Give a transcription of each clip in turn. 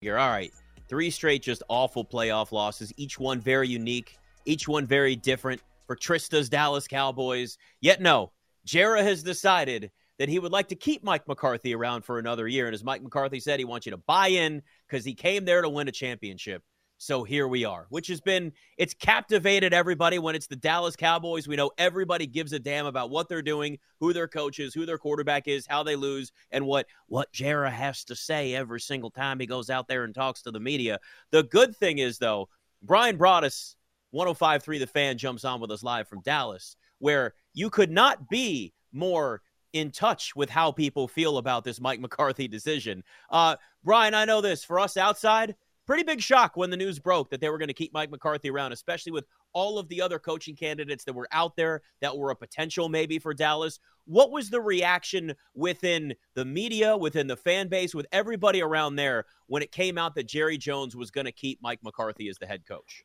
figure, all right, three straight just awful playoff losses, each one very unique, each one very different for Trista's Dallas Cowboys. Yet no, Jerry has decided that he would like to keep Mike McCarthy around for another year. And as Mike McCarthy said, he wants you to buy in because he came there to win a championship. So here we are, which has been, it's captivated everybody when it's the Dallas Cowboys. We know everybody gives a damn about what they're doing, who their coach is, who their quarterback is, how they lose, and what, what Jerry has to say every single time he goes out there and talks to the media. The good thing is, though, Bryan Broaddus, 1053 The Fan, jumps on with us live from Dallas, where you could not be more in touch with how people feel about this Mike McCarthy decision. Uh, Bryan, I know this for us outside, pretty big shock when the news broke that they were going to keep Mike McCarthy around, especially with all of the other coaching candidates that were out there that were a potential maybe for Dallas. What was the reaction within the media, within the fan base, with everybody around there when it came out that Jerry Jones was going to keep Mike McCarthy as the head coach?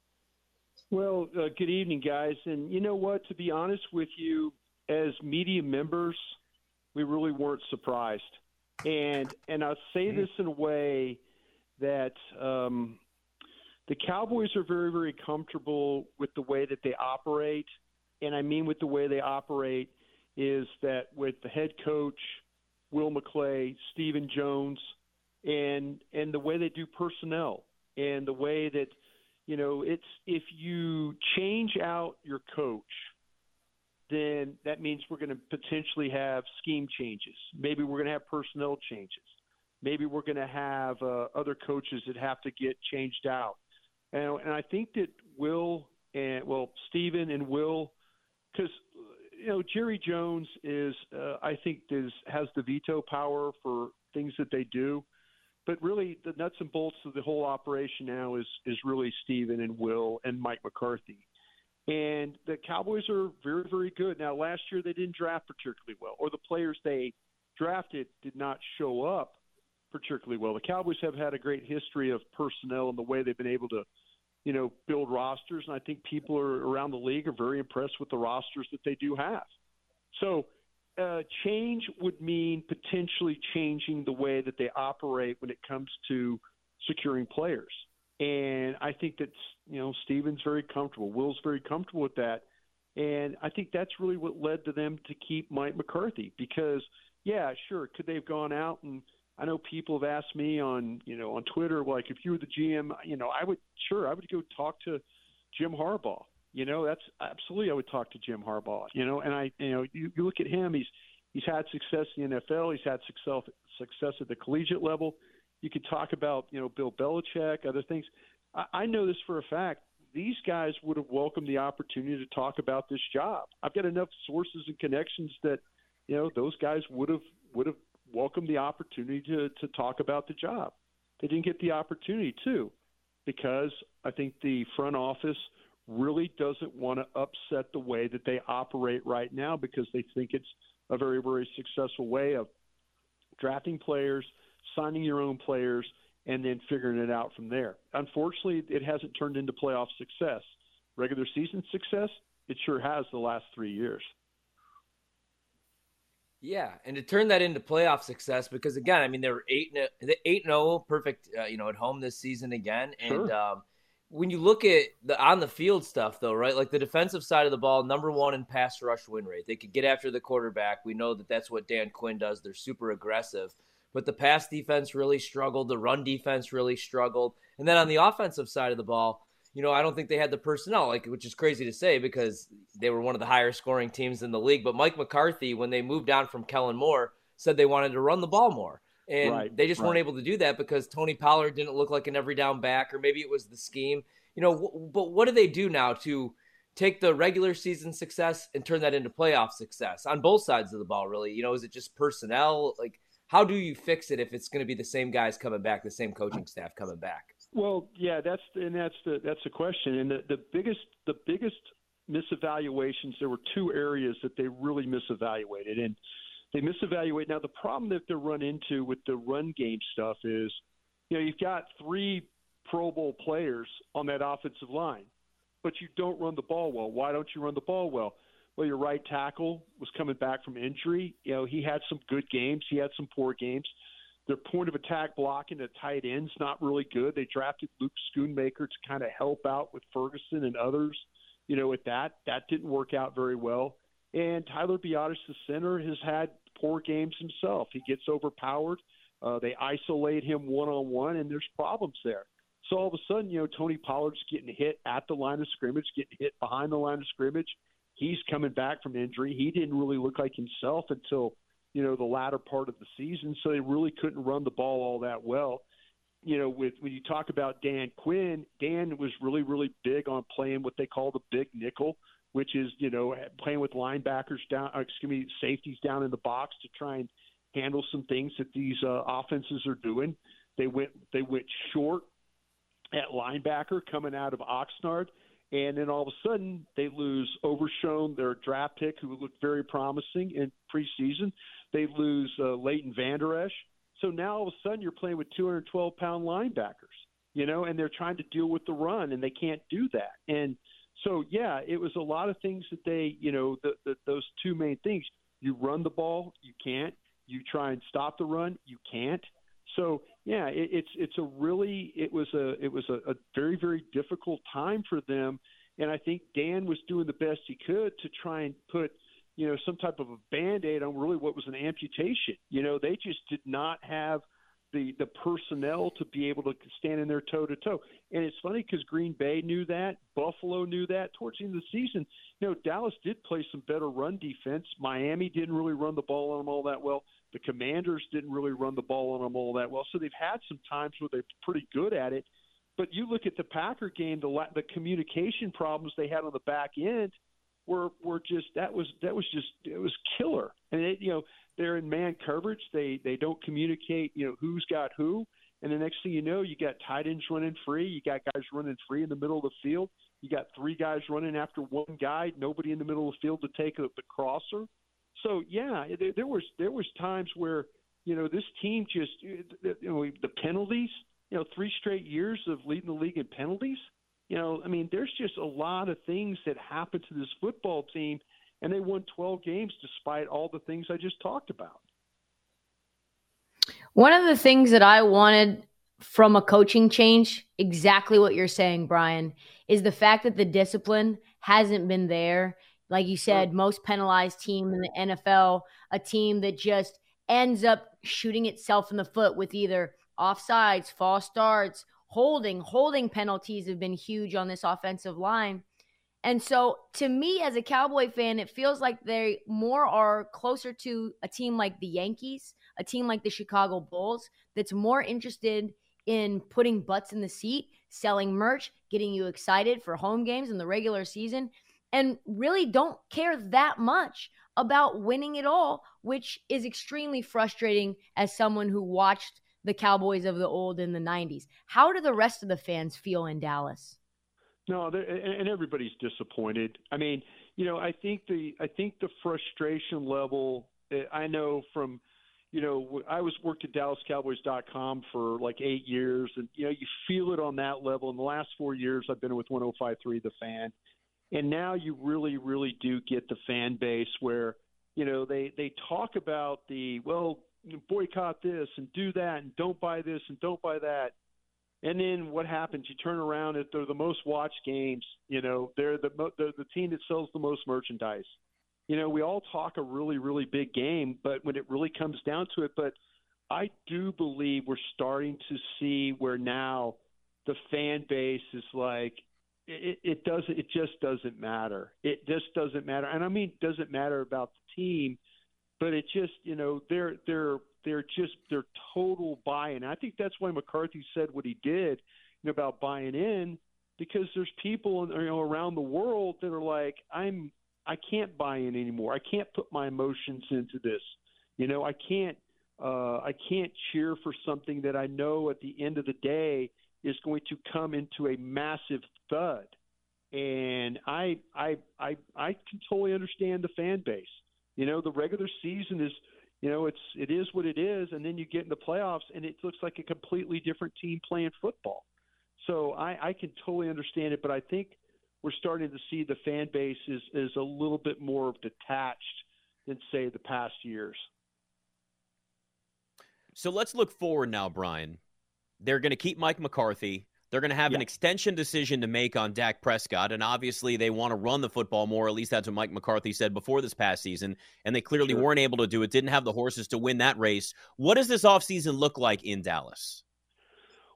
Well, uh, good evening, guys. And you know what? To be honest with you, as media members, we really weren't surprised. And and I'll say mm-hmm. this in a way that um, the Cowboys are very, very comfortable with the way that they operate. And I mean, with the way they operate, is that with the head coach, Will McClay, Stephen Jones, and and the way they do personnel, and the way that you know it's if you change out your coach, then that means we're going to potentially have scheme changes. Maybe we're going to have personnel changes maybe we're going to have uh, other coaches that have to get changed out. And, and I think that Will and well, Stephen and Will, because you know Jerry Jones is, uh, I think, is has the veto power for things that they do. But really, the nuts and bolts of the whole operation now is is really Stephen and Will and Mike McCarthy. And the Cowboys are very, very good. Now, last year they didn't draft particularly well, or the players they drafted did not show up particularly well. The Cowboys have had a great history of personnel and the way they've been able to, you know, build rosters, and I think people are around the league are very impressed with the rosters that they do have. So, uh, change would mean potentially changing the way that they operate when it comes to securing players. And I think that's, you know Stephen's very comfortable. Will's very comfortable with that. And I think that's really what led to them to keep Mike McCarthy because, yeah, sure, could they have gone out and I know people have asked me on, you know, on Twitter, like if you were the GM, you know, I would sure I would go talk to Jim Harbaugh. You know, that's absolutely I would talk to Jim Harbaugh. You know, and I, you know, you, you look at him, he's he's had success in the NFL, he's had success success at the collegiate level. You could talk about, you know, Bill Belichick, other things. I, I know this for a fact. These guys would have welcomed the opportunity to talk about this job. I've got enough sources and connections that, you know, those guys would have would have welcome the opportunity to, to talk about the job. They didn't get the opportunity to because I think the front office really doesn't want to upset the way that they operate right now because they think it's a very, very successful way of drafting players, signing your own players, and then figuring it out from there. Unfortunately, it hasn't turned into playoff success. Regular season success, it sure has the last three years. Yeah, and to turn that into playoff success because again, I mean they were eight eight zero, oh, perfect, uh, you know, at home this season again. And sure. um, when you look at the on the field stuff, though, right? Like the defensive side of the ball, number one in pass rush win rate. They could get after the quarterback. We know that that's what Dan Quinn does. They're super aggressive, but the pass defense really struggled. The run defense really struggled. And then on the offensive side of the ball, you know, I don't think they had the personnel, like which is crazy to say because they were one of the higher scoring teams in the league. But Mike McCarthy, when they moved on from Kellen Moore, said they wanted to run the ball more. And right, they just right. weren't able to do that because Tony Pollard didn't look like an every down back, or maybe it was the scheme. You know, w- but what do they do now to take the regular season success and turn that into playoff success on both sides of the ball, really? You know, is it just personnel? Like, how do you fix it if it's going to be the same guys coming back, the same coaching staff coming back? Well, yeah, that's and that's the that's the question. And the, the biggest the biggest misevaluations there were two areas that they really misevaluated, and they misevaluate. Now the problem that they run into with the run game stuff is, you know, you've got three Pro Bowl players on that offensive line, but you don't run the ball well. Why don't you run the ball well? Well, your right tackle was coming back from injury. You know, he had some good games. He had some poor games. Their point of attack blocking at tight ends not really good. They drafted Luke Schoonmaker to kind of help out with Ferguson and others. You know, with that, that didn't work out very well. And Tyler Biadasz, the center, has had poor games himself. He gets overpowered. Uh, they isolate him one on one, and there's problems there. So all of a sudden, you know, Tony Pollard's getting hit at the line of scrimmage, getting hit behind the line of scrimmage. He's coming back from injury. He didn't really look like himself until, you know, the latter part of the season. So they really couldn't run the ball all that well. You know, with when you talk about Dan Quinn, Dan was really, really big on playing what they call the big nickel, which is, you know, playing with linebackers down, excuse me, safeties down in the box to try and handle some things that these uh, offenses are doing. They went they went short at linebacker coming out of Oxnard. And then all of a sudden, they lose Overshown, their draft pick, who looked very promising in preseason. They lose uh, Leighton Vander Esch. So now all of a sudden, you're playing with 212 pound linebackers, you know, and they're trying to deal with the run, and they can't do that. And so, yeah, it was a lot of things that they, you know, the, the, those two main things. You run the ball, you can't. You try and stop the run, you can't. So yeah, it, it's it's a really it was a it was a, a very very difficult time for them, and I think Dan was doing the best he could to try and put you know some type of a band aid on really what was an amputation. You know, they just did not have the the personnel to be able to stand in there toe to toe. And it's funny because Green Bay knew that, Buffalo knew that. Towards the end of the season, you know, Dallas did play some better run defense. Miami didn't really run the ball on them all that well. The Commanders didn't really run the ball on them all that well. So they've had some times where they're pretty good at it. But you look at the Packer game, the the communication problems they had on the back end were were just that was that was just it was killer. And it, you know they're in man coverage. They they don't communicate. You know who's got who. And the next thing you know, you got tight ends running free. You got guys running free in the middle of the field. You got three guys running after one guy. Nobody in the middle of the field to take the crosser. So yeah, there, there was there was times where you know this team just you know the penalties. You know, three straight years of leading the league in penalties. You know, I mean, there's just a lot of things that happen to this football team, and they won 12 games despite all the things I just talked about. One of the things that I wanted from a coaching change, exactly what you're saying, Bryan, is the fact that the discipline hasn't been there like you said, most penalized team in the NFL, a team that just ends up shooting itself in the foot with either offsides, false starts, holding. Holding penalties have been huge on this offensive line. And so to me as a Cowboy fan, it feels like they more are closer to a team like the Yankees, a team like the Chicago Bulls that's more interested in putting butts in the seat, selling merch, getting you excited for home games in the regular season and really don't care that much about winning it all, which is extremely frustrating as someone who watched the Cowboys of the old in the 90s. How do the rest of the fans feel in Dallas? No, and everybody's disappointed. I mean, you know, I think the I think the frustration level. Eh, I know from, you know, I was worked at DallasCowboys.com for like eight years, and you know, you feel it on that level. In the last four years, I've been with 105.3 The Fan, and now you really, really do get the fan base where, you know, they, they talk about the, well, boycott this and do that and don't buy this and don't buy that. And then what happens? You turn around at they're the most watched games. You know, they're the they're the team that sells the most merchandise. You know, we all talk a really really big game, but when it really comes down to it, but I do believe we're starting to see where now the fan base is like, it, it doesn't it just doesn't matter. It just doesn't matter. And i mean doesn't matter about the team but it just you know they're they're they're just they're total buy-in. I think that's why mccarthy said what he did you know, about buying in because there's people you know around the world that are like i'm i can't buy in anymore. I can't put my emotions into this. You know i can't uh i can't cheer for something that i know at the end of the day is going to come into a massive thud. And I I I I can totally understand the fan base. You know, the regular season is you know, it's it is what it is, and then you get in the playoffs and it looks like a completely different team playing football. So I, I can totally understand it, but I think we're starting to see the fan base is, is a little bit more detached than say the past years. So let's look forward now, Bryan. They're going to keep Mike McCarthy. They're going to have yeah. an extension decision to make on Dak Prescott, and obviously they want to run the football more. At least that's what Mike McCarthy said before this past season, and they clearly sure. weren't able to do it. Didn't have the horses to win that race. What does this offseason look like in Dallas?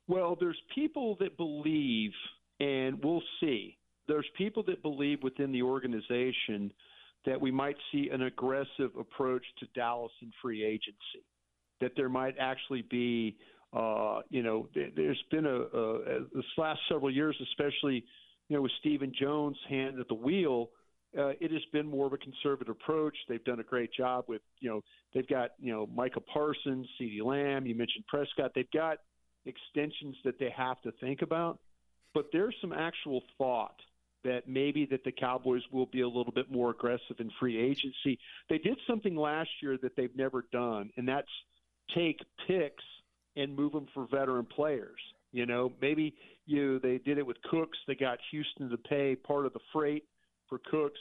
Well, there's people that believe, and we'll see. There's people that believe within the organization that we might see an aggressive approach to Dallas in free agency. That there might actually be uh, you know, there's been a, a this last several years, especially you know with Stephen Jones' hand at the wheel. Uh, it has been more of a conservative approach. They've done a great job with, you know, they've got, you know, Micah Parsons, CeeDee Lamb, you mentioned Prescott. They've got extensions that they have to think about, but there's some actual thought that maybe that the Cowboys will be a little bit more aggressive in free agency. They did something last year that they've never done, and that's take picks – and move them for veteran players. You know, maybe you they did it with Cooks. They got Houston to pay part of the freight for Cooks.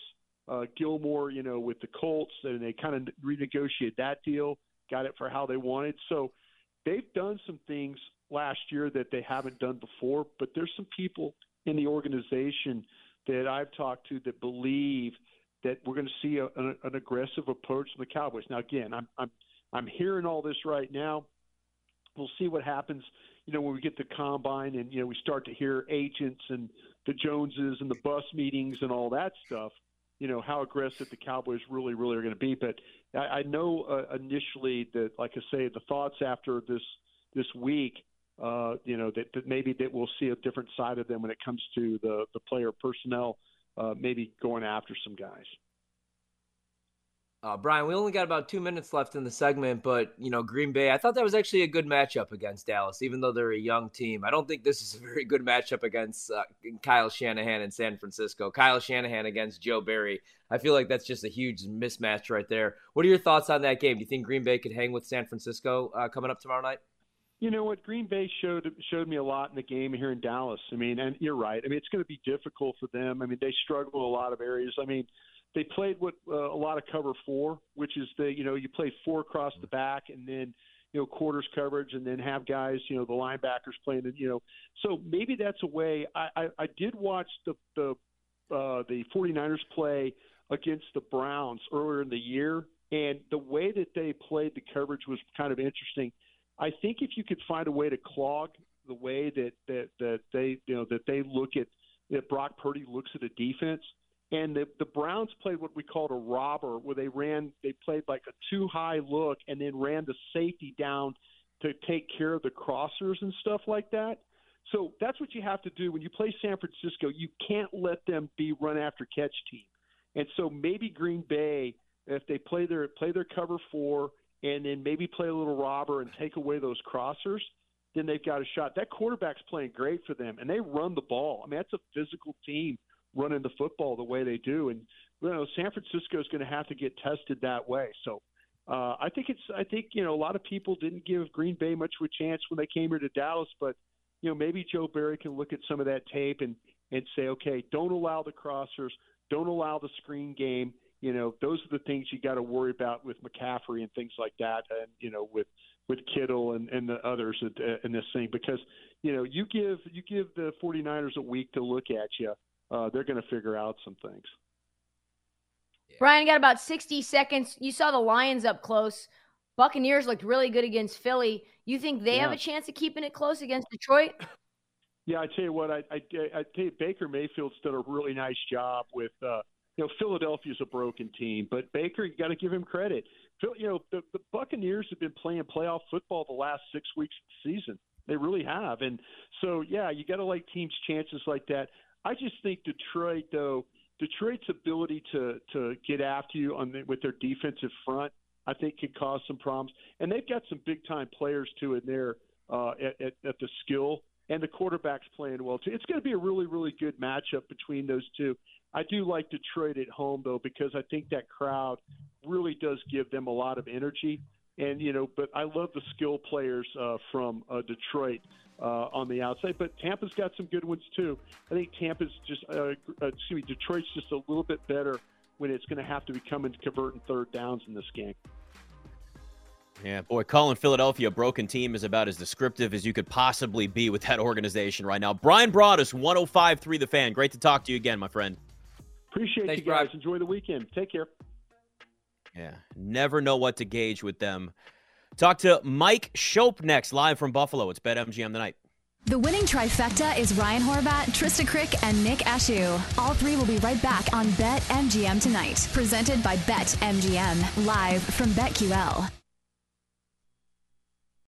Uh, Gilmore, you know, with the Colts, and they kind of renegotiated that deal, got it for how they wanted. So they've done some things last year that they haven't done before. But there's some people in the organization that I've talked to that believe that we're going to see a, an, an aggressive approach from the Cowboys. Now, again, I'm I'm I'm hearing all this right now we'll see what happens. You know, when we get the combine and you know we start to hear agents and the Joneses and the bus meetings and all that stuff. You know how aggressive the Cowboys really, really are going to be. But I, I know uh, initially that, like I say, the thoughts after this this week uh, you know that, that maybe that we'll see a different side of them when it comes to the the player personnel, uh, maybe going after some guys. Uh, Bryan, we only got about two minutes left in the segment, but you know, Green Bay, I thought that was actually a good matchup against Dallas, even though they're a young team. I don't think this is a very good matchup against uh, Kyle Shanahan in San Francisco. Kyle Shanahan against Joe Barry. I feel like that's just a huge mismatch right there. What are your thoughts on that game? Do you think Green Bay could hang with San Francisco uh, coming up tomorrow night? You know what? Green Bay showed showed me a lot in the game here in Dallas. I mean, and you're right. I mean, it's going to be difficult for them. I mean, they struggle in a lot of areas. I mean they played what uh, a lot of cover four, which is the you know you play four across the back and then you know quarters coverage and then have guys you know the linebackers playing and you know so maybe that's a way. I I, I did watch the the uh, the 49ers play against the Browns earlier in the year, and the way that they played the coverage was kind of interesting. I think if you could find a way to clog the way that that that they you know that they look at that Brock Purdy looks at a defense, and the the Browns played what we called a robber, where they ran they played like a too high look and then ran the safety down to take care of the crossers and stuff like that. So that's what you have to do when you play San Francisco. You can't let them be run after catch team. And so maybe Green Bay, if they play their play their cover four and then maybe play a little robber and take away those crossers, then they've got a shot. That quarterback's playing great for them, and they run the ball. I mean, that's a physical team running the football the way they do. And you know, San Francisco is going to have to get tested that way. So uh, I think it's I think you know a lot of people didn't give Green Bay much of a chance when they came here to Dallas, but you know maybe Joe Barry can look at some of that tape and and say, okay, don't allow the crossers, don't allow the screen game. You know, those are the things you got to worry about with McCaffrey and things like that, and you know with with Kittle and, and the others in this thing because you know you give you give the 49ers a week to look at you uh, they're going to figure out some things. Yeah. Bryan got about 60 seconds. You saw the Lions up close. Buccaneers looked really good against Philly. You think they yeah. have a chance of keeping it close against Detroit? Yeah, I tell you what, I I, I tell you, Baker Mayfield's done a really nice job with. Uh, you know, Philadelphia's a broken team, but Baker, you got to give him credit. You know, the, the Buccaneers have been playing playoff football the last six weeks of the season. They really have, and so yeah, you got to like teams' chances like that. I just think Detroit, though, Detroit's ability to to get after you on the, with their defensive front, I think, could cause some problems. And they've got some big time players too in there uh, at, at, at the skill, and the quarterback's playing well too. It's going to be a really really good matchup between those two. I do like Detroit at home though because I think that crowd really does give them a lot of energy. And you know, but I love the skill players uh, from uh, Detroit uh, on the outside. But Tampa's got some good ones too. I think Tampa's just, uh, uh, excuse me, Detroit's just a little bit better when it's going to have to be coming to converting third downs in this game. Yeah, boy, calling Philadelphia a broken team is about as descriptive as you could possibly be with that organization right now. Bryan Broaddus, 105.3 The Fan. Great to talk to you again, my friend. Appreciate Thanks, you guys. Brock. Enjoy the weekend. Take care. Yeah, never know what to gauge with them. Talk to Mike Schopp next, live from Buffalo. It's BetMGM tonight. The winning trifecta is Ryan Horvat, Trista Crick, and Nick Ashew. All three will be right back on BetMGM tonight. Presented by BetMGM, live from BetQL.